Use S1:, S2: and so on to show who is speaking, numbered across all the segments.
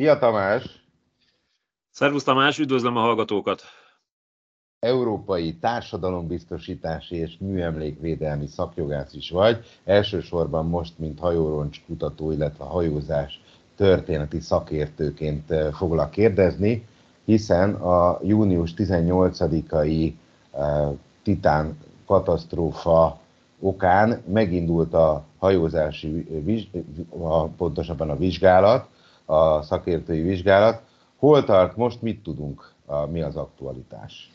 S1: Szia Tamás!
S2: Szervusz Tamás, üdvözlöm a hallgatókat!
S1: Európai társadalombiztosítási és műemlékvédelmi szakjogász is vagy, elsősorban most, mint hajóroncs kutató, illetve hajózás történeti szakértőként eh, foglak kérdezni, hiszen a június 18-ai eh, Titán katasztrófa okán megindult a hajózási, pontosabban a vizsgálat, a szakértői vizsgálat. Hol tart most, mit tudunk, mi az aktualitás?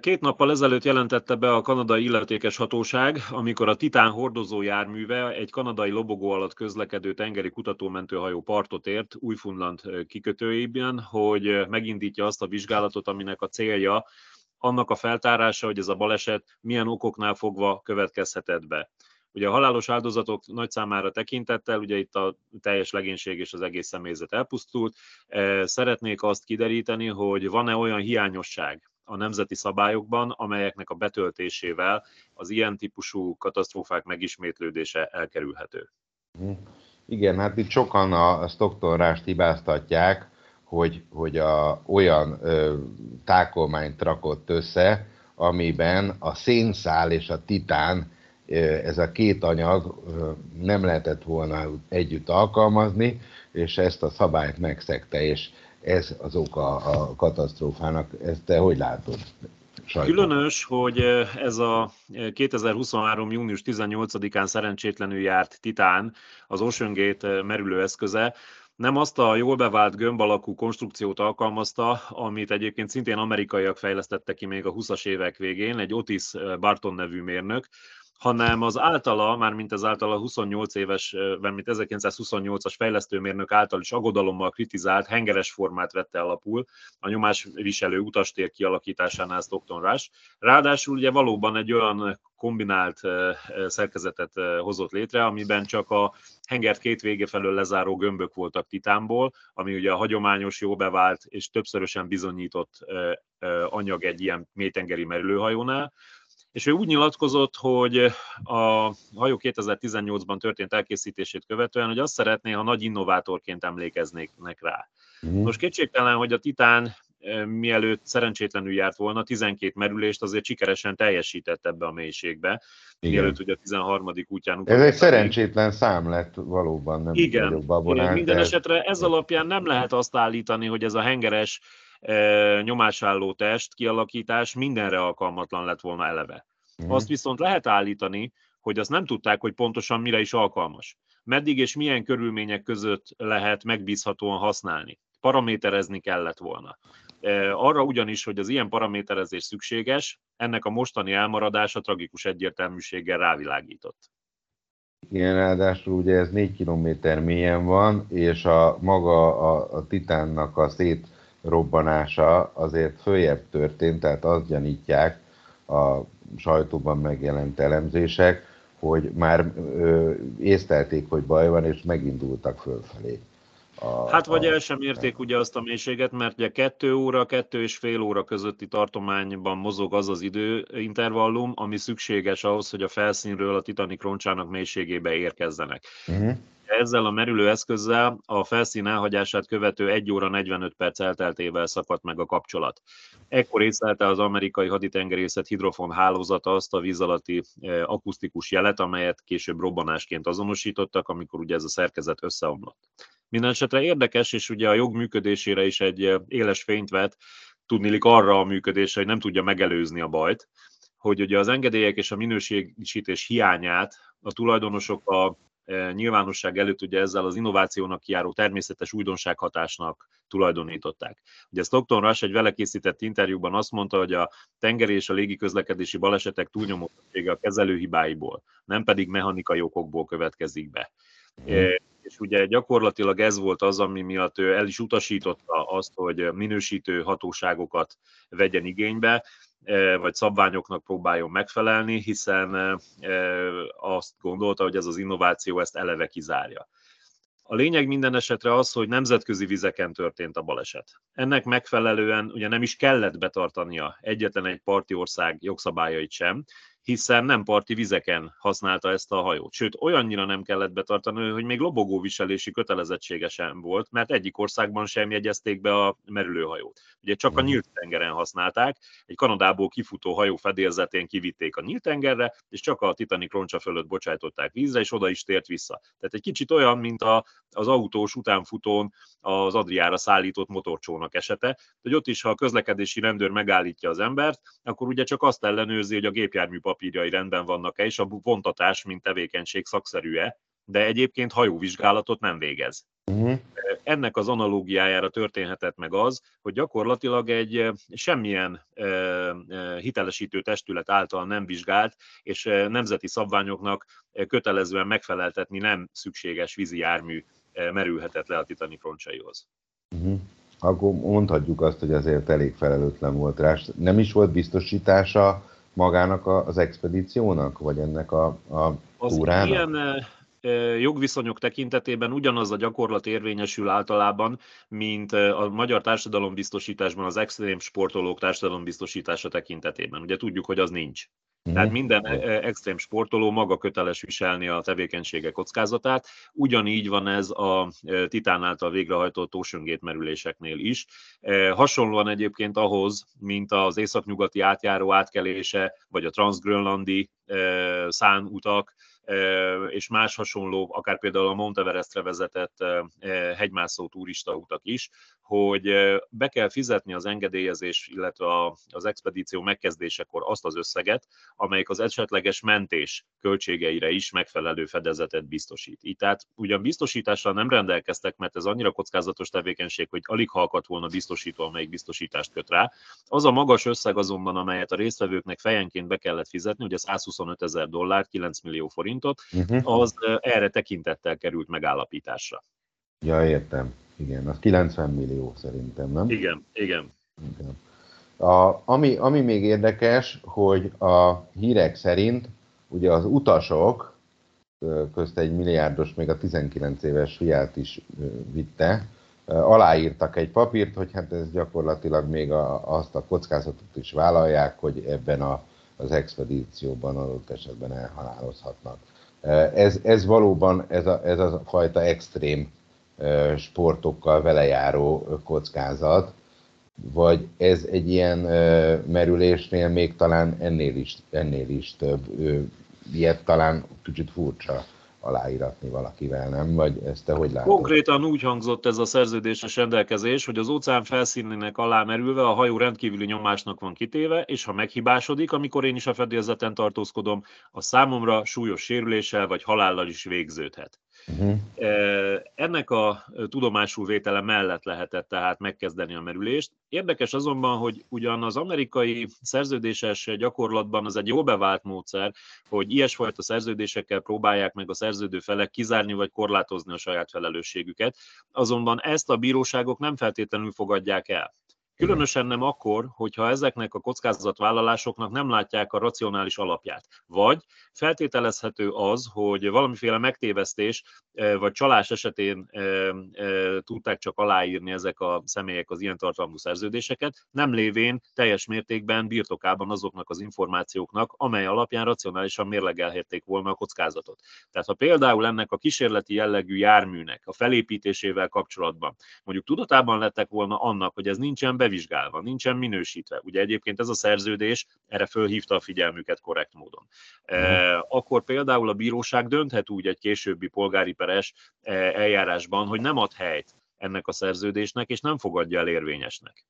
S2: Két nappal ezelőtt jelentette be a kanadai illetékes hatóság, amikor a Titán hordozó járműve egy kanadai lobogó alatt közlekedő tengeri kutatómentőhajó partot ért Újfunland kikötőjében, hogy megindítja azt a vizsgálatot, aminek a célja annak a feltárása, hogy ez a baleset milyen okoknál fogva következhetett be. Ugye a halálos áldozatok nagy számára tekintettel, ugye itt a teljes legénység és az egész személyzet elpusztult, szeretnék azt kideríteni, hogy van-e olyan hiányosság a nemzeti szabályokban, amelyeknek a betöltésével az ilyen típusú katasztrófák megismétlődése elkerülhető.
S1: Mhm. Igen, hát itt sokan a Stockton rást hibáztatják, hogy, hogy a, olyan ö, tákolmányt rakott össze, amiben a szénszál és a titán, ez a két anyag nem lehetett volna együtt alkalmazni, és ezt a szabályt megszegte, és ez az oka a katasztrófának. Ezt te hogy látod?
S2: Sajta. Különös, hogy ez a 2023. június 18-án szerencsétlenül járt Titán, az Ocean Gate merülőeszköze, nem azt a jól bevált gömb alakú konstrukciót alkalmazta, amit egyébként szintén amerikaiak fejlesztettek ki még a 20-as évek végén, egy Otis Barton nevű mérnök, hanem az általa, már mint az általa 28 éves, mint 1928-as fejlesztőmérnök által is aggodalommal kritizált hengeres formát vette alapul a nyomásviselő utastér kialakításánál Stockton Rush. Ráadásul ugye valóban egy olyan kombinált szerkezetet hozott létre, amiben csak a hengert két vége felől lezáró gömbök voltak titánból, ami ugye a hagyományos, jó bevált és többszörösen bizonyított anyag egy ilyen mélytengeri merülőhajónál, és ő úgy nyilatkozott, hogy a hajó 2018-ban történt elkészítését követően, hogy azt szeretné, ha nagy innovátorként emlékeznék rá. Mm. Most kétségtelen, hogy a Titán mielőtt szerencsétlenül járt volna, 12 merülést azért sikeresen teljesített ebbe a mélységbe, Igen. mielőtt ugye a 13. útján...
S1: Ez egy szerencsétlen szám lett valóban,
S2: nem Igen. Igen. Minden esetre ez alapján nem lehet azt állítani, hogy ez a hengeres nyomásálló test kialakítás mindenre alkalmatlan lett volna eleve. Mm. Azt viszont lehet állítani, hogy azt nem tudták, hogy pontosan mire is alkalmas. Meddig és milyen körülmények között lehet megbízhatóan használni. Paraméterezni kellett volna. Arra ugyanis, hogy az ilyen paraméterezés szükséges, ennek a mostani elmaradása tragikus egyértelműséggel rávilágított.
S1: Igen, ráadásul ugye ez 4 kilométer mélyen van, és a maga a, a titánnak a szét robbanása azért följebb történt, tehát azt gyanítják a sajtóban megjelent elemzések, hogy már ö, észtelték, hogy baj van, és megindultak fölfelé.
S2: A, hát vagy a... el sem érték ugye azt a mélységet, mert ugye kettő óra, kettő és fél óra közötti tartományban mozog az az időintervallum, ami szükséges ahhoz, hogy a felszínről a Titanic roncsának mélységébe érkezzenek. Uh-huh ezzel a merülő eszközzel a felszín elhagyását követő 1 óra 45 perc elteltével szakadt meg a kapcsolat. Ekkor észlelte az amerikai haditengerészet hidrofon hálózata azt a víz alatti e, akusztikus jelet, amelyet később robbanásként azonosítottak, amikor ugye ez a szerkezet összeomlott. Mindenesetre érdekes, és ugye a jog működésére is egy e, éles fényt vet, tudnilik arra a működésre, hogy nem tudja megelőzni a bajt, hogy ugye az engedélyek és a minőségisítés hiányát a tulajdonosok a nyilvánosság előtt ugye ezzel az innovációnak járó természetes újdonsághatásnak tulajdonították. Ugye Stockton Rush egy vele készített interjúban azt mondta, hogy a tengeri és a légiközlekedési balesetek túlnyomó a kezelőhibáiból, nem pedig mechanikai okokból következik be. Mm. És ugye gyakorlatilag ez volt az, ami miatt ő el is utasította azt, hogy minősítő hatóságokat vegyen igénybe, vagy szabványoknak próbáljon megfelelni, hiszen azt gondolta, hogy ez az innováció ezt eleve kizárja. A lényeg minden esetre az, hogy nemzetközi vizeken történt a baleset. Ennek megfelelően ugye nem is kellett betartania egyetlen egy parti ország jogszabályait sem, hiszen nem parti vizeken használta ezt a hajót. Sőt, olyannyira nem kellett betartani, hogy még lobogóviselési kötelezettsége sem volt, mert egyik országban sem jegyezték be a merülőhajót. Ugye csak a mhm. nyílt tengeren használták, egy Kanadából kifutó hajó fedélzetén kivitték a nyílt tengerre, és csak a Titanic roncsa fölött bocsájtották vízre, és oda is tért vissza. Tehát egy kicsit olyan, mint a, az autós utánfutón az Adriára szállított motorcsónak esete, hogy ott is, ha a közlekedési rendőr megállítja az embert, akkor ugye csak azt ellenőrzi, hogy a gépjármű papírjai rendben vannak-e, és a vontatás, mint tevékenység szakszerű-e, de egyébként hajóvizsgálatot nem végez. Uh-huh. Ennek az analógiájára történhetett meg az, hogy gyakorlatilag egy semmilyen hitelesítő testület által nem vizsgált, és nemzeti szabványoknak kötelezően megfeleltetni nem szükséges vízi jármű merülhetett le a Titanic roncsaihoz.
S1: Uh-huh. Akkor mondhatjuk azt, hogy azért elég felelőtlen volt rá. Nem is volt biztosítása magának az expedíciónak, vagy ennek a, a túrának? Az
S2: ilyen jogviszonyok tekintetében ugyanaz a gyakorlat érvényesül általában, mint a magyar társadalombiztosításban az extrém sportolók társadalombiztosítása tekintetében. Ugye tudjuk, hogy az nincs. Mhm. Tehát minden extrém sportoló maga köteles viselni a tevékenysége kockázatát. Ugyanígy van ez a Titán által végrehajtott Ocean merüléseknél is. Hasonlóan egyébként ahhoz, mint az északnyugati átjáró átkelése, vagy a transgrönlandi szánutak, és más hasonló, akár például a Monteverestre vezetett hegymászó turista utak is, hogy be kell fizetni az engedélyezés, illetve az expedíció megkezdésekor azt az összeget, amelyik az esetleges mentés költségeire is megfelelő fedezetet biztosít. Így tehát ugyan biztosítással nem rendelkeztek, mert ez annyira kockázatos tevékenység, hogy alig halkat volna biztosító, amelyik biztosítást köt rá. Az a magas összeg azonban, amelyet a résztvevőknek fejenként be kellett fizetni, ugye 125 ezer dollár, 9 millió forintot, uh-huh. az erre tekintettel került megállapításra.
S1: Ja, értem. Igen, az 90 millió szerintem, nem?
S2: Igen, igen.
S1: igen. A, ami, ami még érdekes, hogy a hírek szerint ugye az utasok, közt egy milliárdos, még a 19 éves fiát is vitte, aláírtak egy papírt, hogy hát ez gyakorlatilag még a, azt a kockázatot is vállalják, hogy ebben a, az expedícióban adott esetben elhalálozhatnak. Ez, ez valóban ez a, ez a fajta extrém sportokkal vele járó kockázat, vagy ez egy ilyen merülésnél még talán ennél is, ennél is több, ilyet talán kicsit furcsa aláíratni valakivel, nem? Vagy ezt te hogy látod?
S2: Konkrétan úgy hangzott ez a szerződéses rendelkezés, hogy az óceán felszínének alá merülve a hajó rendkívüli nyomásnak van kitéve, és ha meghibásodik, amikor én is a fedélzeten tartózkodom, a számomra súlyos sérüléssel vagy halállal is végződhet. Uh-huh. Ennek a tudomásul vétele mellett lehetett tehát megkezdeni a merülést. Érdekes azonban, hogy ugyan az amerikai szerződéses gyakorlatban az egy jól bevált módszer, hogy ilyesfajta szerződésekkel próbálják meg a szerződő felek kizárni vagy korlátozni a saját felelősségüket, azonban ezt a bíróságok nem feltétlenül fogadják el. Különösen nem akkor, hogyha ezeknek a kockázatvállalásoknak nem látják a racionális alapját. Vagy feltételezhető az, hogy valamiféle megtévesztés e, vagy csalás esetén e, e, tudták csak aláírni ezek a személyek az ilyen tartalmú szerződéseket, nem lévén teljes mértékben birtokában azoknak az információknak, amely alapján racionálisan mérlegelhették volna a kockázatot. Tehát ha például ennek a kísérleti jellegű járműnek a felépítésével kapcsolatban mondjuk tudatában lettek volna annak, hogy ez nincsen be bevizsgálva, nincsen minősítve. Ugye egyébként ez a szerződés erre fölhívta a figyelmüket korrekt módon. E, akkor például a bíróság dönthet úgy egy későbbi polgári peres e, eljárásban, hogy nem ad helyt ennek a szerződésnek, és nem fogadja el érvényesnek.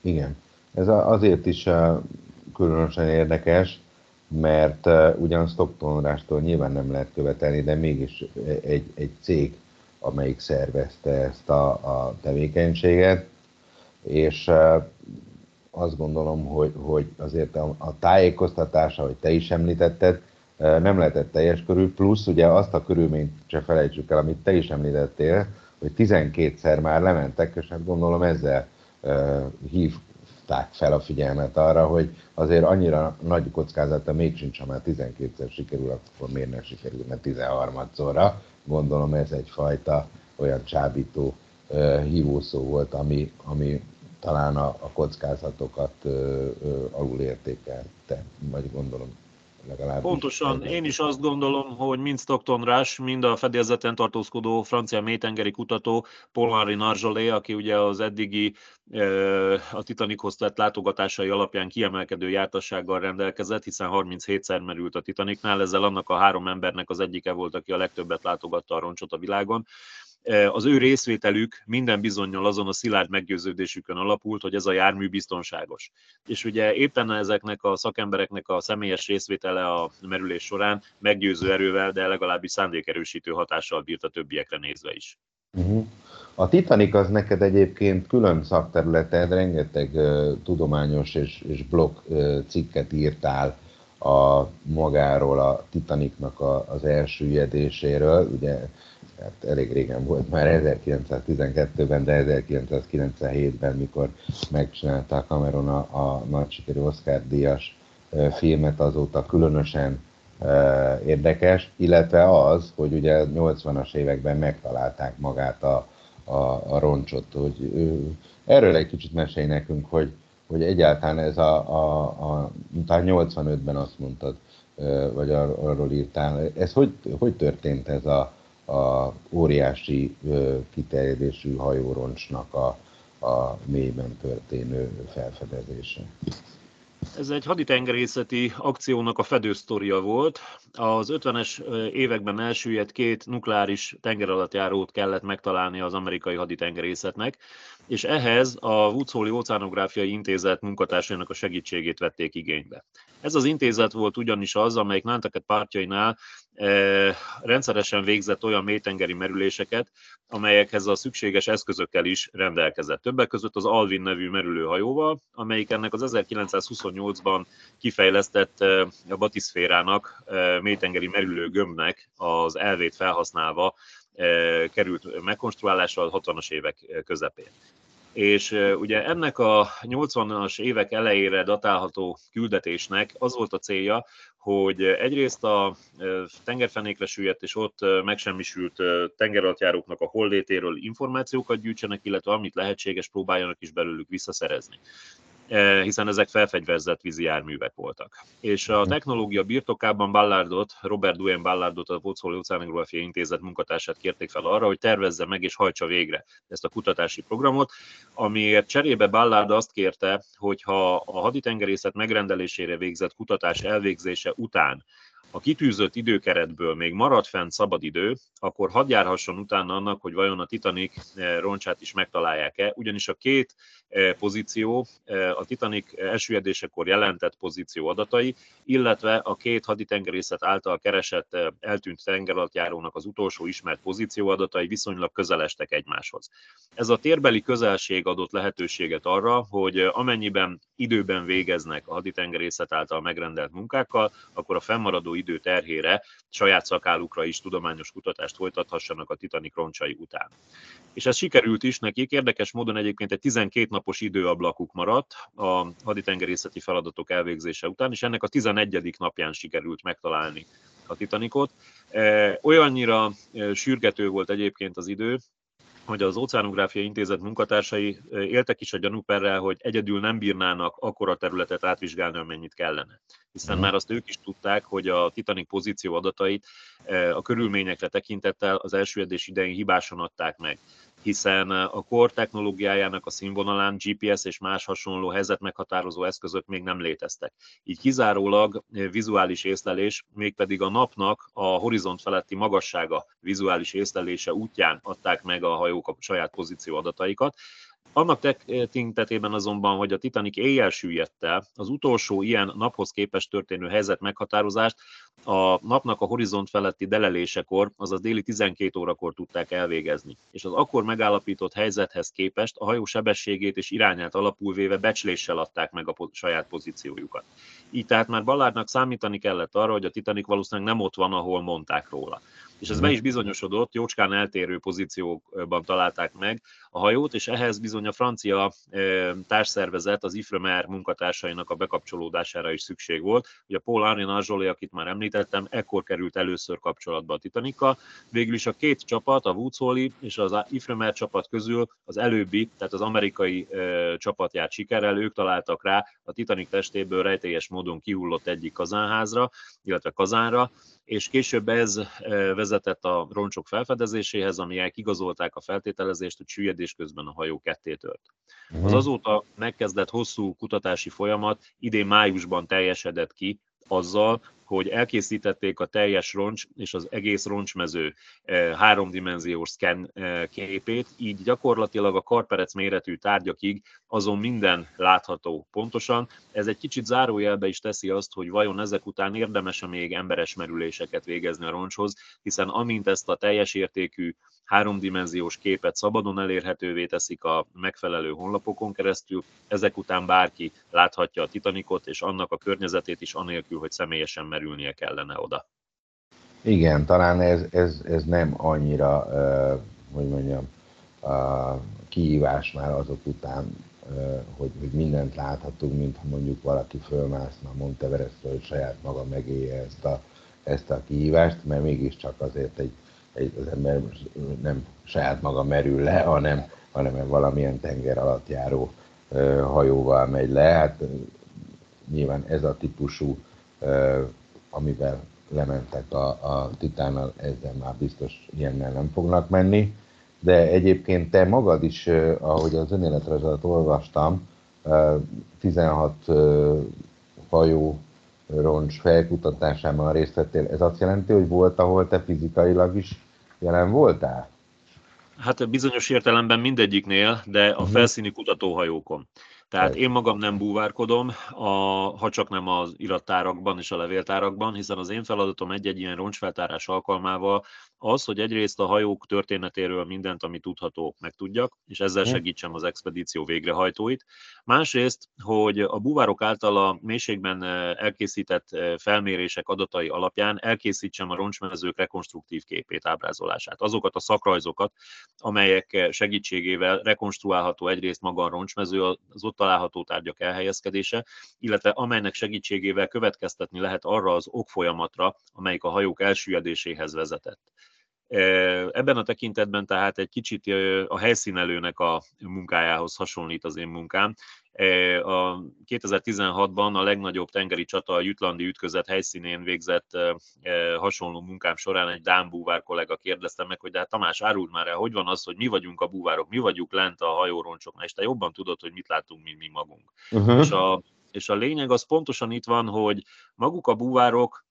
S1: Igen. Ez azért is e, különösen érdekes, mert ugyan Stocktonrástól nyilván nem lehet követelni, de mégis egy, egy cég, amelyik szervezte ezt a, a tevékenységet, és azt gondolom, hogy, hogy azért a, a tájékoztatása, hogy te is említetted, nem lehetett teljes körül, plusz ugye azt a körülményt se felejtsük el, amit te is említettél, hogy 12-szer már lementek, és hát gondolom ezzel hívták fel a figyelmet arra, hogy azért annyira nagy kockázata még sincs, ha már 12-szer sikerül, akkor miért ne sikerülne 13-szorra. Gondolom ez egyfajta olyan csábító hívószó volt, ami, ami talán a, a kockázatokat ö, ö, alul értékelte, vagy gondolom legalábbis.
S2: Pontosan, én is azt gondolom, hogy mind Stockton Rush, mind a fedélzeten tartózkodó francia mélytengeri kutató Paul-Henri Narjolé, aki ugye az eddigi a Titanichoz tett látogatásai alapján kiemelkedő jártassággal rendelkezett, hiszen 37-szer merült a Titanicnál, ezzel annak a három embernek az egyike volt, aki a legtöbbet látogatta a roncsot a világon az ő részvételük minden bizonyal azon a szilárd meggyőződésükön alapult, hogy ez a jármű biztonságos. És ugye éppen ezeknek a szakembereknek a személyes részvétele a merülés során meggyőző erővel, de legalábbis szándékerősítő hatással bírt a többiekre nézve is.
S1: Uh-huh. A Titanic az neked egyébként külön szakterületed, rengeteg uh, tudományos és, és blog cikket írtál a magáról, a Titanicnak a, az elsüllyedéséről. Ugye hát elég régen volt, már 1912-ben, de 1997-ben, mikor megcsinálta a Cameron a, a nagy sikerű Oscar díjas filmet, azóta különösen érdekes, illetve az, hogy ugye 80-as években megtalálták magát a, a, a roncsot, hogy erről egy kicsit mesélj nekünk, hogy, hogy egyáltalán ez a, a, a talán 85-ben azt mondtad, vagy arról írtál, ez hogy, hogy történt ez a, a óriási kiterjedésű hajóroncsnak a, a mélyben történő felfedezése.
S2: Ez egy haditengerészeti akciónak a fedősztoria volt. Az 50-es években elsüllyedt két nukleáris tengeralattjárót kellett megtalálni az amerikai haditengerészetnek, és ehhez a Woods-Hole Óceánográfiai Intézet munkatársainak a segítségét vették igénybe. Ez az intézet volt ugyanis az, amelyik Nantucket partjainál eh, rendszeresen végzett olyan mélytengeri merüléseket, amelyekhez a szükséges eszközökkel is rendelkezett. Többek között az Alvin nevű merülőhajóval, amelyik ennek az 1928-ban kifejlesztett a batiszférának, mélytengeri merülő gömbnek az elvét felhasználva került megkonstruálásra a 60-as évek közepén és ugye ennek a 80-as évek elejére datálható küldetésnek az volt a célja, hogy egyrészt a tengerfenékre süllyedt és ott megsemmisült tengeralattjáróknak a hollétéről információkat gyűjtsenek, illetve amit lehetséges próbáljanak is belőlük visszaszerezni. Eh, hiszen ezek felfegyverzett vízi járművek voltak. És a technológia birtokában Ballardot, Robert Duane Ballardot, a Vocoli Oceanográfiai Intézet munkatársát kérték fel arra, hogy tervezze meg és hajtsa végre ezt a kutatási programot, amiért cserébe Ballard azt kérte, hogy ha a haditengerészet megrendelésére végzett kutatás elvégzése után a kitűzött időkeretből még marad fent szabadidő, akkor hadd járhasson utána annak, hogy vajon a Titanic eh, roncsát is megtalálják-e, ugyanis a két eh, pozíció, eh, a Titanic elsüllyedésekor jelentett pozíció adatai, illetve a két haditengerészet által keresett eltűnt tengeralattjárónak az utolsó ismert pozíció adatai viszonylag közelestek egymáshoz. Ez a térbeli közelség adott lehetőséget arra, hogy amennyiben időben végeznek a haditengerészet által megrendelt munkákkal, akkor a fennmaradó idő terhére saját szakálukra is tudományos kutatást folytathassanak a Titanic roncsai után. És ez sikerült is nekik, érdekes módon egyébként egy 12 napos időablakuk maradt a haditengerészeti feladatok elvégzése után, és ennek a 11. napján sikerült megtalálni a Titanicot. E, olyannyira e, sürgető volt egyébként az idő, hogy az Óceánográfiai Intézet munkatársai éltek is a gyanúperrel, hogy egyedül nem bírnának akkora területet átvizsgálni, amennyit kellene. Hiszen mm. már azt ők is tudták, hogy a Titanic pozíció adatait a körülményekre tekintettel az elsüllyedés idején hibásan adták meg hiszen a kor technológiájának a színvonalán GPS és más hasonló helyzet meghatározó eszközök még nem léteztek. Így kizárólag vizuális észlelés, mégpedig a napnak a horizont feletti magassága vizuális észlelése útján adták meg a hajók a saját pozíció adataikat, annak tekintetében azonban, hogy a Titanic éjjel süllyedt el, az utolsó ilyen naphoz képest történő helyzet meghatározást a napnak a horizont feletti delelésekor, azaz déli 12 órakor tudták elvégezni. És az akkor megállapított helyzethez képest a hajó sebességét és irányát alapul véve becsléssel adták meg a saját pozíciójukat. Így tehát már Ballardnak számítani kellett arra, hogy a Titanic valószínűleg nem ott van, ahol mondták róla. És ez be mhm. is bizonyosodott, jócskán eltérő pozíciókban találták meg a hajót, és ehhez bizony a francia társszervezet, az IFREMER munkatársainak a bekapcsolódására is szükség volt. Ugye Paul Henri Nazsoli, akit már említettem, ekkor került először kapcsolatba a Titanika. Végül is a két csapat, a Woodsoli és az IFREMER csapat közül az előbbi, tehát az amerikai csapat járt sikerrel, ők találtak rá a Titanic testéből rejtélyes módon kihullott egyik kazánházra, illetve kazánra, és később ez vezetett a roncsok felfedezéséhez, amiek igazolták a feltételezést, hogy süllyedés közben a hajó ketté tört. Az mhm. azóta megkezdett hosszú kutatási folyamat idén májusban teljesedett ki azzal, hogy elkészítették a teljes roncs és az egész roncsmező eh, háromdimenziós szken eh, képét, így gyakorlatilag a karperec méretű tárgyakig azon minden látható pontosan. Ez egy kicsit zárójelbe is teszi azt, hogy vajon ezek után érdemes-e még emberes merüléseket végezni a roncshoz, hiszen amint ezt a teljes értékű háromdimenziós képet szabadon elérhetővé teszik a megfelelő honlapokon keresztül, ezek után bárki láthatja a Titanicot és annak a környezetét is anélkül, hogy személyesen merülnie kellene oda.
S1: Igen, talán ez, ez, ez nem annyira, uh, hogy mondjam, uh, kihívás már azok után, uh, hogy, hogy mindent láthatunk, mintha mondjuk valaki fölmászna Monteverestre, hogy saját maga megélje ezt a, ezt a kihívást, mert mégiscsak azért egy, az ember nem saját maga merül le, hanem, hanem valamilyen tenger alatt járó hajóval megy le. Hát nyilván ez a típusú, amivel lementek a, a titánnal, ezzel már biztos ilyennel nem fognak menni. De egyébként te magad is, ahogy az önéletrajzodat olvastam, 16 hajó roncs felkutatásában részt vettél. Ez azt jelenti, hogy volt, ahol te fizikailag is jelen voltál?
S2: Hát bizonyos értelemben mindegyiknél, de a uh-huh. felszíni kutatóhajókon. Tehát én magam nem búvárkodom, a, ha csak nem az irattárakban és a levéltárakban, hiszen az én feladatom egy-egy ilyen roncsfeltárás alkalmával az, hogy egyrészt a hajók történetéről mindent, ami tudható, megtudjak, és ezzel hm. segítsem az expedíció végrehajtóit. Másrészt, hogy a búvárok által a mélységben elkészített felmérések adatai alapján elkészítsem a roncsmezők rekonstruktív képét, ábrázolását. Azokat a szakrajzokat, amelyek segítségével rekonstruálható egyrészt maga a roncsmező, az ott található tárgyak elhelyezkedése, illetve amelynek segítségével következtetni lehet arra az okfolyamatra, amelyik a hajók elsüllyedéséhez vezetett. Ebben a tekintetben tehát egy kicsit a helyszínelőnek a munkájához hasonlít az én munkám. A 2016-ban a legnagyobb tengeri csata a Jutlandi ütközet helyszínén végzett hasonló munkám során egy Dán búvár kollega kérdezte meg, hogy de hát Tamás, áruld már el, hogy van az, hogy mi vagyunk a búvárok, mi vagyunk lent a hajóroncsoknál, és te jobban tudod, hogy mit látunk, mint mi magunk. Uh-huh. És, a, és a lényeg az pontosan itt van, hogy maguk a búvárok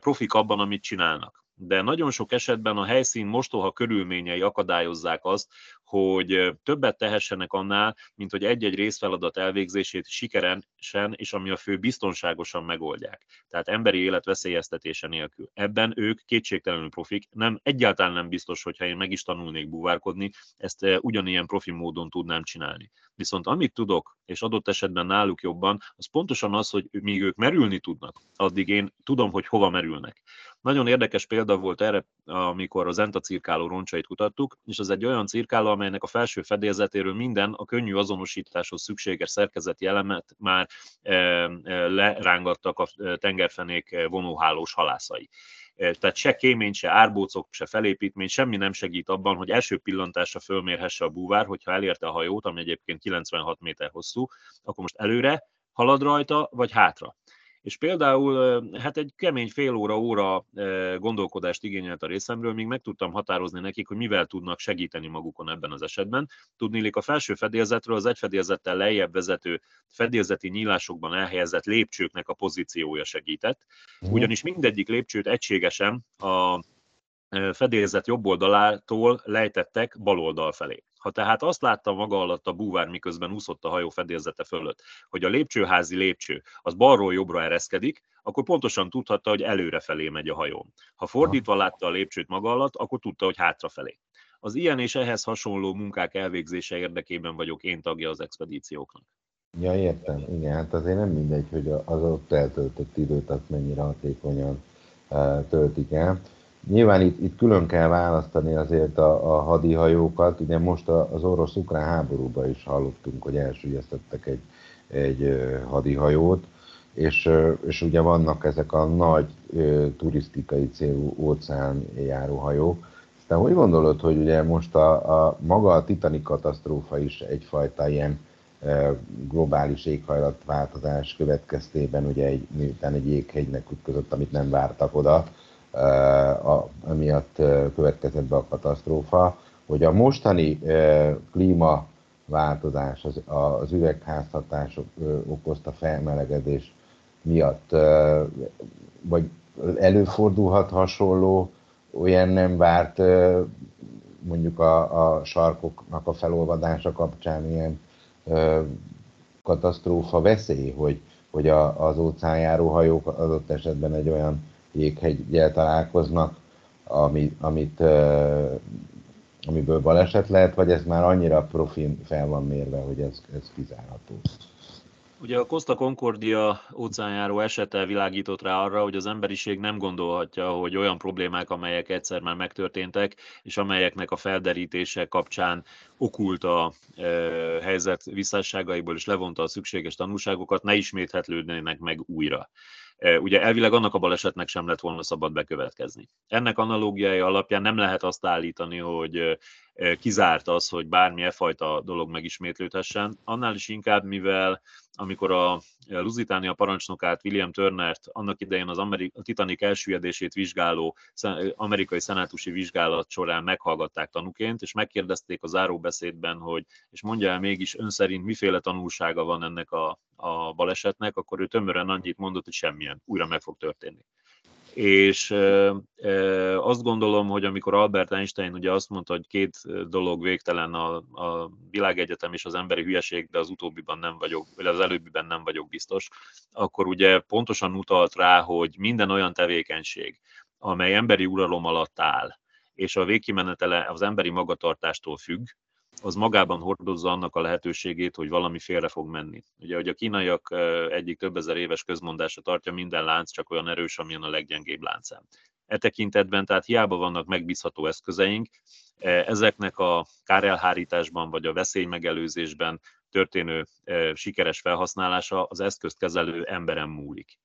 S2: profik abban, amit csinálnak de nagyon sok esetben a helyszín mostoha körülményei akadályozzák azt, hogy többet tehessenek annál, mint hogy egy-egy részfeladat elvégzését sikeresen és ami a fő biztonságosan megoldják. Tehát emberi élet veszélyeztetése nélkül. Ebben ők kétségtelenül profik. Nem, egyáltalán nem biztos, hogyha én meg is tanulnék búvárkodni, ezt ugyanilyen profi módon tudnám csinálni. Viszont amit tudok, és adott esetben náluk jobban, az pontosan az, hogy míg ők merülni tudnak, addig én tudom, hogy hova merülnek. Nagyon érdekes példa volt erre, amikor az Enta cirkáló roncsait kutattuk, és az egy olyan cirkáló, amelynek a felső fedélzetéről minden a könnyű azonosításhoz szükséges szerkezeti elemet már e, e, lerángattak a tengerfenék vonóhálós halászai. Tehát se kémény, se árbócok, se felépítmény, semmi nem segít abban, hogy első pillantásra fölmérhesse a búvár, hogyha elérte a hajót, ami egyébként 96 méter hosszú, akkor most előre halad rajta, vagy hátra és például hát egy kemény fél óra, óra gondolkodást igényelt a részemről, míg meg tudtam határozni nekik, hogy mivel tudnak segíteni magukon ebben az esetben. Tudnélik a felső fedélzetről az egy fedélzettel lejjebb vezető fedélzeti nyílásokban elhelyezett lépcsőknek a pozíciója segített, mhm. ugyanis mindegyik lépcsőt egységesen a fedélzet jobb oldalától lejtettek bal oldal felé. Ha tehát azt látta maga alatt a búvár, miközben úszott a hajó fedélzete fölött, hogy a lépcsőházi lépcső az balról jobbra ereszkedik, akkor pontosan tudhatta, hogy előre felé megy a hajón. Ha fordítva látta a lépcsőt maga alatt, akkor tudta, hogy hátrafelé. Az ilyen és ehhez hasonló munkák elvégzése érdekében vagyok én tagja az expedícióknak.
S1: Ja, értem. Igen, hát azért nem mindegy, hogy az ott eltöltött időt azt mennyire hatékonyan uh, töltik el. Nyilván itt, itt külön kell választani azért a, a hadihajókat. Ugye most az orosz-ukrán háborúban is hallottunk, hogy elsüllyesztettek egy, egy hadihajót, és, és ugye vannak ezek a nagy turisztikai célú óceánjáróhajók. Te hogy gondolod, hogy ugye most a, a maga a Titanic katasztrófa is egyfajta ilyen globális éghajlatváltozás következtében, ugye egy, miután egy jéghegynek ütközött, amit nem vártak oda, a, amiatt következett be a katasztrófa, hogy a mostani klímaváltozás, az, az üvegházhatások okozta felmelegedés miatt, vagy előfordulhat hasonló olyan nem várt mondjuk a, a sarkoknak a felolvadása kapcsán ilyen katasztrófa veszély, hogy, hogy a, az óceánjáró hajók adott esetben egy olyan jéghegyel találkoznak, ami, amit, amiből baleset lehet, vagy ez már annyira profin fel van mérve, hogy ez, ez kizárható.
S2: Ugye a Costa Concordia óceánjáró esete világított rá arra, hogy az emberiség nem gondolhatja, hogy olyan problémák, amelyek egyszer már megtörténtek, és amelyeknek a felderítése kapcsán okult a e, helyzet visszásságaiból, és levonta a szükséges tanulságokat, ne isméthetlődnének meg újra. Ugye elvileg annak a balesetnek sem lett volna szabad bekövetkezni. Ennek analógiája alapján nem lehet azt állítani, hogy kizárt az, hogy bármilyen fajta dolog megismétlődhessen, annál is inkább, mivel amikor a Lusitania parancsnokát, William Turnert annak idején az Amerik- a Titanic elsüllyedését vizsgáló amerikai szenátusi vizsgálat során meghallgatták tanúként, és megkérdezték a záróbeszédben, hogy és mondja el mégis ön szerint miféle tanulsága van ennek a, a balesetnek, akkor ő tömören annyit mondott, hogy semmilyen, újra meg fog történni és azt gondolom, hogy amikor Albert Einstein ugye azt mondta, hogy két dolog végtelen a, a világegyetem és az emberi hülyeség, de az utóbbiban nem vagyok, vagy az előbbiben nem vagyok biztos, akkor ugye pontosan utalt rá, hogy minden olyan tevékenység, amely emberi uralom alatt áll, és a végkimenetele az emberi magatartástól függ, az magában hordozza annak a lehetőségét, hogy valami félre fog menni. Ugye, hogy a kínaiak egyik több ezer éves közmondása tartja, minden lánc csak olyan erős, amilyen a leggyengébb láncem. E tekintetben tehát hiába vannak megbízható eszközeink, ezeknek a kárelhárításban vagy a veszélymegelőzésben történő sikeres felhasználása az eszközt kezelő emberen múlik.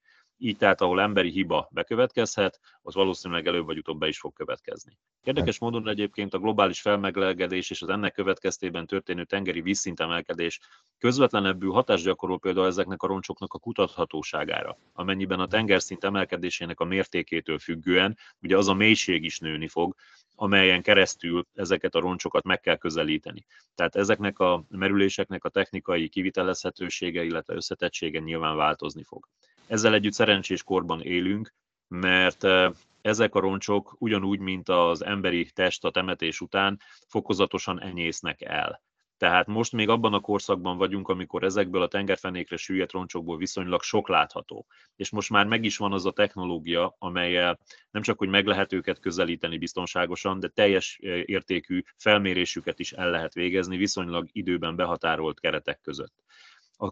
S2: Így tehát, ahol emberi hiba bekövetkezhet, az valószínűleg előbb vagy utóbb be is fog következni. Érdekes módon egyébként a globális felmelegedés és az ennek következtében történő tengeri vízszintemelkedés közvetlenebbül hatást gyakorol például ezeknek a roncsoknak a kutathatóságára, amennyiben a tengerszint emelkedésének a mértékétől függően, ugye az a mélység is nőni fog, amelyen keresztül ezeket a roncsokat meg kell közelíteni. Tehát ezeknek a merüléseknek a technikai kivitelezhetősége, illetve összetettsége nyilván változni fog. Ezzel együtt szerencsés korban élünk, mert eh, ezek a roncsok ugyanúgy, mint az emberi test a temetés után fokozatosan enyésznek el. Tehát most még abban a korszakban vagyunk, amikor ezekből a tengerfenékre süllyedt roncsokból viszonylag sok látható. És most már meg is van az a technológia, amelyel nem csak, hogy meg lehet őket közelíteni biztonságosan, de teljes eh, értékű felmérésüket is el lehet végezni viszonylag időben behatárolt keretek között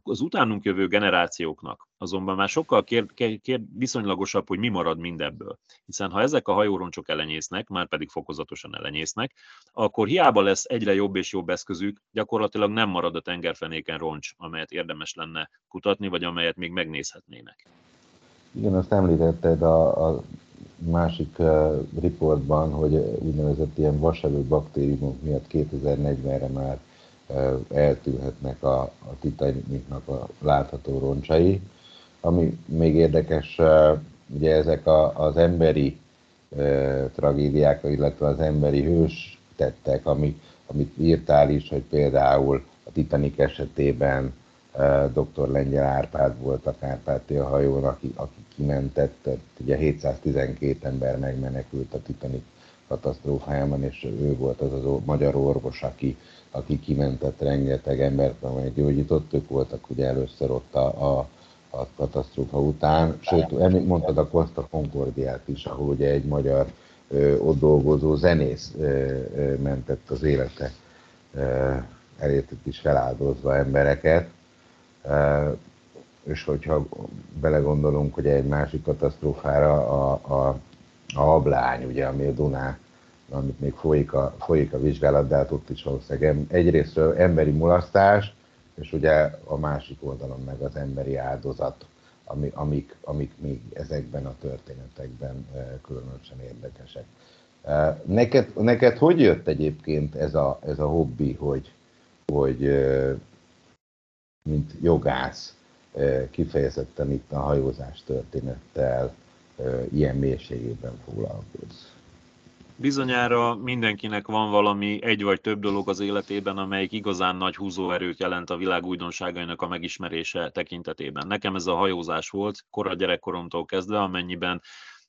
S2: az utánunk jövő generációknak azonban már sokkal kér, kér, kér, viszonylagosabb, hogy mi marad mindebből. Hiszen ha ezek a hajóroncsok elenyésznek, már pedig fokozatosan elenyésznek, akkor hiába lesz egyre jobb és jobb eszközük, gyakorlatilag nem marad a tengerfenéken roncs, amelyet érdemes lenne kutatni, vagy amelyet még megnézhetnének.
S1: Igen, azt említetted a, a másik uh, riportban, hogy úgynevezett ilyen vasevő baktériumok miatt 2040-re már eltűnhetnek a, a Titanicnak a látható roncsai. Ami még érdekes, ugye ezek a, az emberi e, tragédiák, illetve az emberi hős tettek, ami, amit írtál is, hogy például a Titanic esetében e, dr. Lengyel Árpád volt a Kárpátia hajón, aki, aki kimentett, ugye 712 ember megmenekült a Titanic katasztrófájában, és ő volt az a magyar orvos, aki aki kimentett rengeteg embert, amelyek gyógyított, ők voltak ugye először ott a, a, a katasztrófa után. Sőt, mondtad a Costa Concordiát is, ahol ugye egy magyar ö, ott dolgozó zenész ö, ö, mentett az élete ö, elértük is feláldozva embereket. Ö, és hogyha belegondolunk, hogy egy másik katasztrófára, a, a a ablány, ugye, ami a Duná, amit még folyik a, folyik a vizsgálat, de hát ott is valószínűleg egyrészt emberi mulasztás, és ugye a másik oldalon meg az emberi áldozat, ami, amik, amik még ezekben a történetekben különösen érdekesek. Neked, neked hogy jött egyébként ez a, ez a hobbi, hogy, hogy mint jogász kifejezetten itt a hajózás történettel ilyen mélységében foglalkozz?
S2: Bizonyára mindenkinek van valami egy vagy több dolog az életében, amelyik igazán nagy húzóerőt jelent a világ újdonságainak a megismerése tekintetében. Nekem ez a hajózás volt, kora gyerekkoromtól kezdve, amennyiben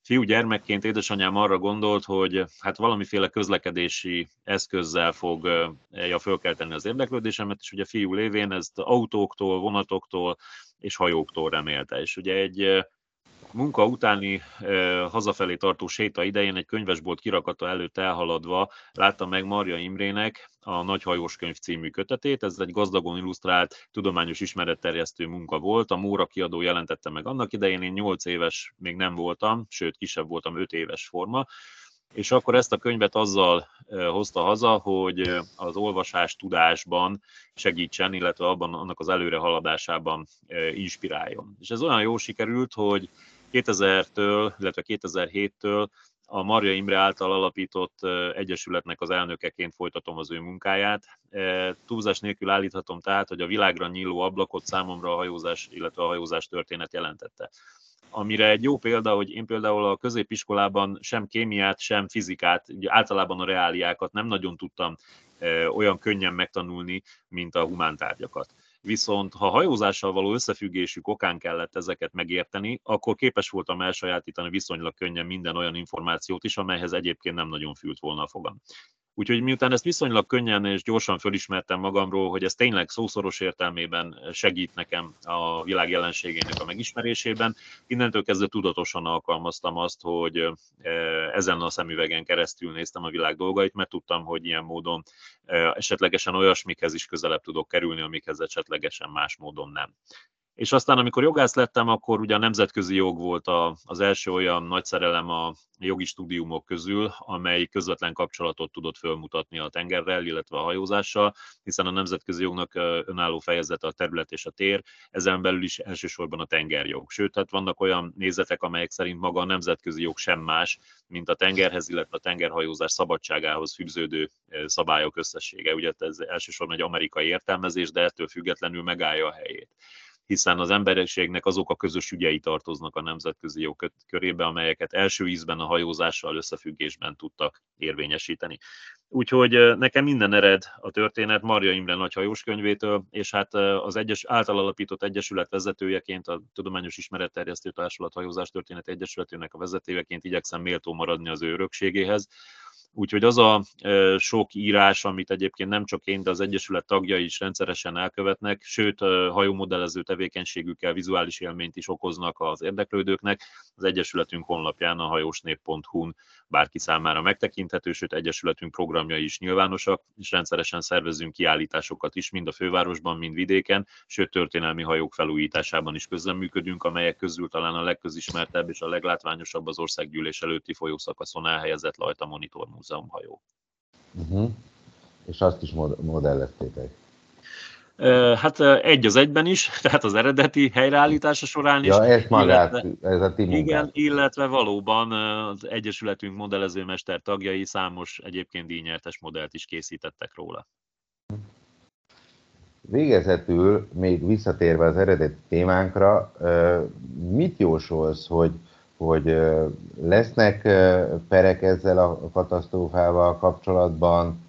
S2: fiú gyermekként édesanyám arra gondolt, hogy hát valamiféle közlekedési eszközzel fogja fölkelteni az érdeklődésemet, és ugye fiú lévén ezt autóktól, vonatoktól és hajóktól remélte. És ugye egy munka utáni hazafelé tartó séta idején egy könyvesbolt kirakata előtt elhaladva láttam meg Marja Imrének a Nagy Hajós Könyv című kötetét. Ez egy gazdagon illusztrált, tudományos ismeretterjesztő munka volt. A Móra kiadó jelentette meg annak idején, én 8 éves még nem voltam, sőt kisebb voltam, 5 éves forma és akkor ezt a könyvet azzal hozta haza, hogy az olvasás tudásban segítsen, illetve abban annak az előre haladásában inspiráljon. És ez olyan jó sikerült, hogy 2000-től, illetve 2007-től a Marja Imre által alapított egyesületnek az elnökeként folytatom az ő munkáját. Túlzás nélkül állíthatom tehát, hogy a világra nyíló ablakot számomra a hajózás, illetve a hajózás történet jelentette. Amire egy jó példa, hogy én például a középiskolában sem kémiát, sem fizikát, általában a reáliákat nem nagyon tudtam olyan könnyen megtanulni, mint a humántárgyakat viszont ha hajózással való összefüggésük okán kellett ezeket megérteni, akkor képes voltam elsajátítani viszonylag könnyen minden olyan információt is, amelyhez egyébként nem nagyon fült volna a fogam. Úgyhogy miután ezt viszonylag könnyen és gyorsan fölismertem magamról, hogy ez tényleg szószoros értelmében segít nekem a világ jelenségének a megismerésében, innentől kezdve tudatosan alkalmaztam azt, hogy ezen a szemüvegen keresztül néztem a világ dolgait, mert tudtam, hogy ilyen módon esetlegesen olyasmikhez is közelebb tudok kerülni, amikhez esetlegesen más módon nem. És aztán, amikor jogász lettem, akkor ugye a nemzetközi jog volt a, az első olyan nagy szerelem a jogi stúdiumok közül, amely közvetlen kapcsolatot tudott fölmutatni a tengerrel, illetve a hajózással, hiszen a nemzetközi jognak önálló fejezete a terület és a tér, ezen belül is elsősorban a tengerjog. Sőt, hát vannak olyan nézetek, amelyek szerint maga a nemzetközi jog sem más, mint a tengerhez, illetve a tengerhajózás szabadságához fűződő szabályok összessége. Ugye ez elsősorban egy amerikai értelmezés, de ettől függetlenül megállja a helyét hiszen az emberiségnek azok a közös ügyei tartoznak a nemzetközi jog körébe, amelyeket első ízben a hajózással összefüggésben tudtak érvényesíteni. Úgyhogy nekem minden ered a történet Marja Imre nagy hajós könyvétől, és hát az egyes, által alapított egyesület vezetőjeként, a Tudományos Ismeretterjesztő Társulat Hajózás Történet Egyesületének a vezetőjeként igyekszem méltó maradni az ő örökségéhez, Úgyhogy az a sok írás, amit egyébként nem csak én, de az Egyesület tagjai is rendszeresen elkövetnek, sőt, hajómodellező tevékenységükkel vizuális élményt is okoznak az érdeklődőknek, az Egyesületünk honlapján a hajósnév.hu-n bárki számára megtekinthető, sőt, Egyesületünk programjai is nyilvánosak, és rendszeresen szervezünk kiállításokat is, mind a fővárosban, mind vidéken, sőt, történelmi hajók felújításában is közleműködünk, amelyek közül talán a legközismertebb és a leglátványosabb az országgyűlés előtti folyószakaszon elhelyezett Lajta Monitor múzeumhajó.
S1: Uh-huh. És azt is mod- modelleztétek?
S2: Hát egy az egyben is, tehát az eredeti helyreállítása során is.
S1: Ja, ez magát, illetve, ez a ti
S2: Igen, illetve valóban az Egyesületünk modellezőmester tagjai számos egyébként díjnyertes modellt is készítettek róla.
S1: Végezetül, még visszatérve az eredeti témánkra, mit jósolsz, hogy hogy lesznek perek ezzel a katasztrófával kapcsolatban,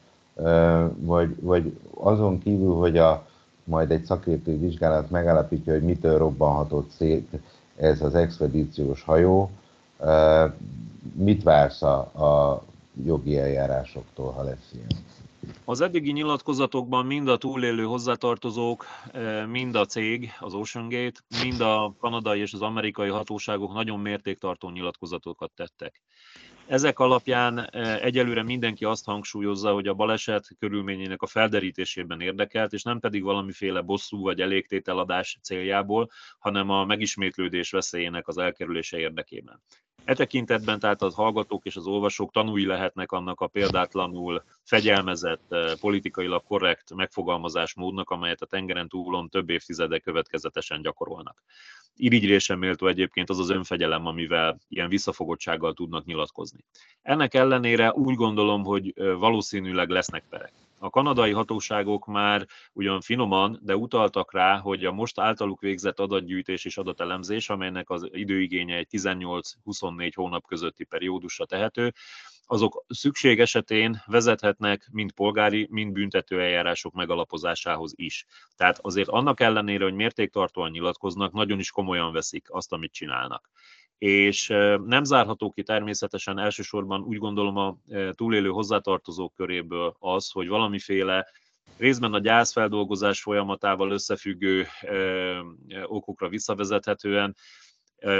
S1: vagy, vagy azon kívül, hogy a, majd egy szakértői vizsgálat megállapítja, hogy mitől robbanhatott szét ez az expedíciós hajó, mit vársz a, a jogi eljárásoktól, ha lesz ilyen?
S2: Az eddigi nyilatkozatokban mind a túlélő hozzátartozók, eh, mind a cég, az OceanGate, mind a kanadai és az amerikai hatóságok nagyon mértéktartó nyilatkozatokat tettek. Ezek alapján eh, egyelőre mindenki azt hangsúlyozza, hogy a baleset körülményének a felderítésében érdekelt, és nem pedig valamiféle bosszú vagy elégtételadás céljából, hanem a megismétlődés veszélyének az elkerülése érdekében. E tekintetben tehát az hallgatók és az olvasók tanúi lehetnek annak a példátlanul fegyelmezett, eh, politikailag korrekt megfogalmazásmódnak, amelyet a tengeren túlon több évtizede következetesen gyakorolnak. Irigyrésen méltó egyébként az az önfegyelem, amivel ilyen visszafogottsággal tudnak nyilatkozni. Ennek ellenére úgy gondolom, hogy eh, valószínűleg lesznek perek. A kanadai hatóságok már ugyan finoman, de utaltak rá, hogy a most általuk végzett adatgyűjtés és adatelemzés, amelynek az időigénye egy 18-24 hónap közötti periódusra tehető, azok szükség esetén vezethetnek mind polgári, mind büntető eljárások megalapozásához is. Tehát azért annak ellenére, hogy mértéktartóan nyilatkoznak, nagyon is komolyan veszik azt, amit csinálnak és nem zárható ki természetesen elsősorban úgy gondolom a túlélő hozzátartozók köréből az, hogy valamiféle részben a gyászfeldolgozás folyamatával összefüggő okokra visszavezethetően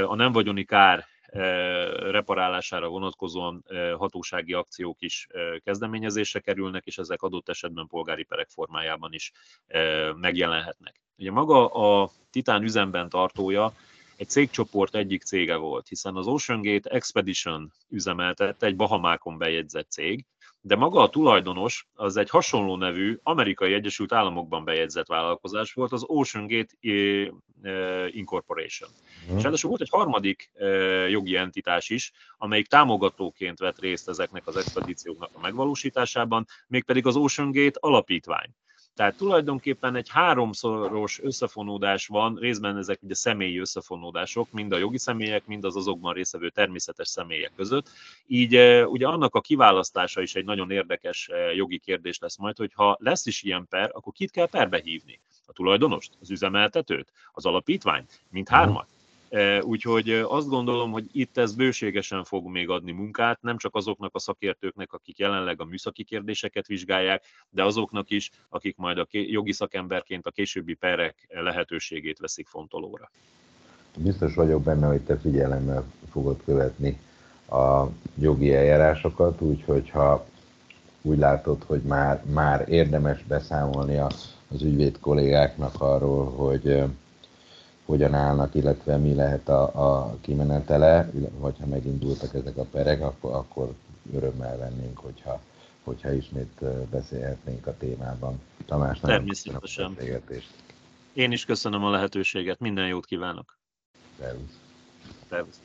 S2: a nem vagyoni kár reparálására vonatkozóan hatósági akciók is kezdeményezésre kerülnek, és ezek adott esetben polgári perek formájában is megjelenhetnek. Ugye maga a Titán üzemben tartója egy cégcsoport egyik cége volt, hiszen az OceanGate Expedition üzemeltette, egy Bahamákon bejegyzett cég, de maga a tulajdonos az egy hasonló nevű amerikai Egyesült Államokban bejegyzett vállalkozás volt, az OceanGate eh, Incorporation. Mm. És ráadásul volt egy harmadik eh, jogi entitás is, amelyik támogatóként vett részt ezeknek az expedícióknak a megvalósításában, mégpedig az OceanGate alapítvány. Tehát tulajdonképpen egy háromszoros összefonódás van, részben ezek ugye személyi összefonódások, mind a jogi személyek, mind az azokban részevő természetes személyek között. Így e, ugye annak a kiválasztása is egy nagyon érdekes e, jogi kérdés lesz majd, hogy ha lesz is ilyen per, akkor kit kell perbe hívni? A tulajdonost, az üzemeltetőt, az alapítványt, mind hármat? Úgyhogy azt gondolom, hogy itt ez bőségesen fog még adni munkát, nem csak azoknak a szakértőknek, akik jelenleg a műszaki kérdéseket vizsgálják, de azoknak is, akik majd a jogi szakemberként a későbbi perek lehetőségét veszik fontolóra.
S1: Biztos vagyok benne, hogy te figyelemmel fogod követni a jogi eljárásokat, úgyhogy ha úgy látod, hogy már, már érdemes beszámolni az ügyvéd kollégáknak arról, hogy hogyan állnak, illetve mi lehet a, a kimenetele, vagy ha megindultak ezek a perek, akkor, akkor örömmel vennénk, hogyha, hogyha ismét beszélhetnénk a témában.
S2: Tamás, Természetesen. Én is köszönöm a lehetőséget, minden jót kívánok.
S1: Szervusz.
S2: Szervusz.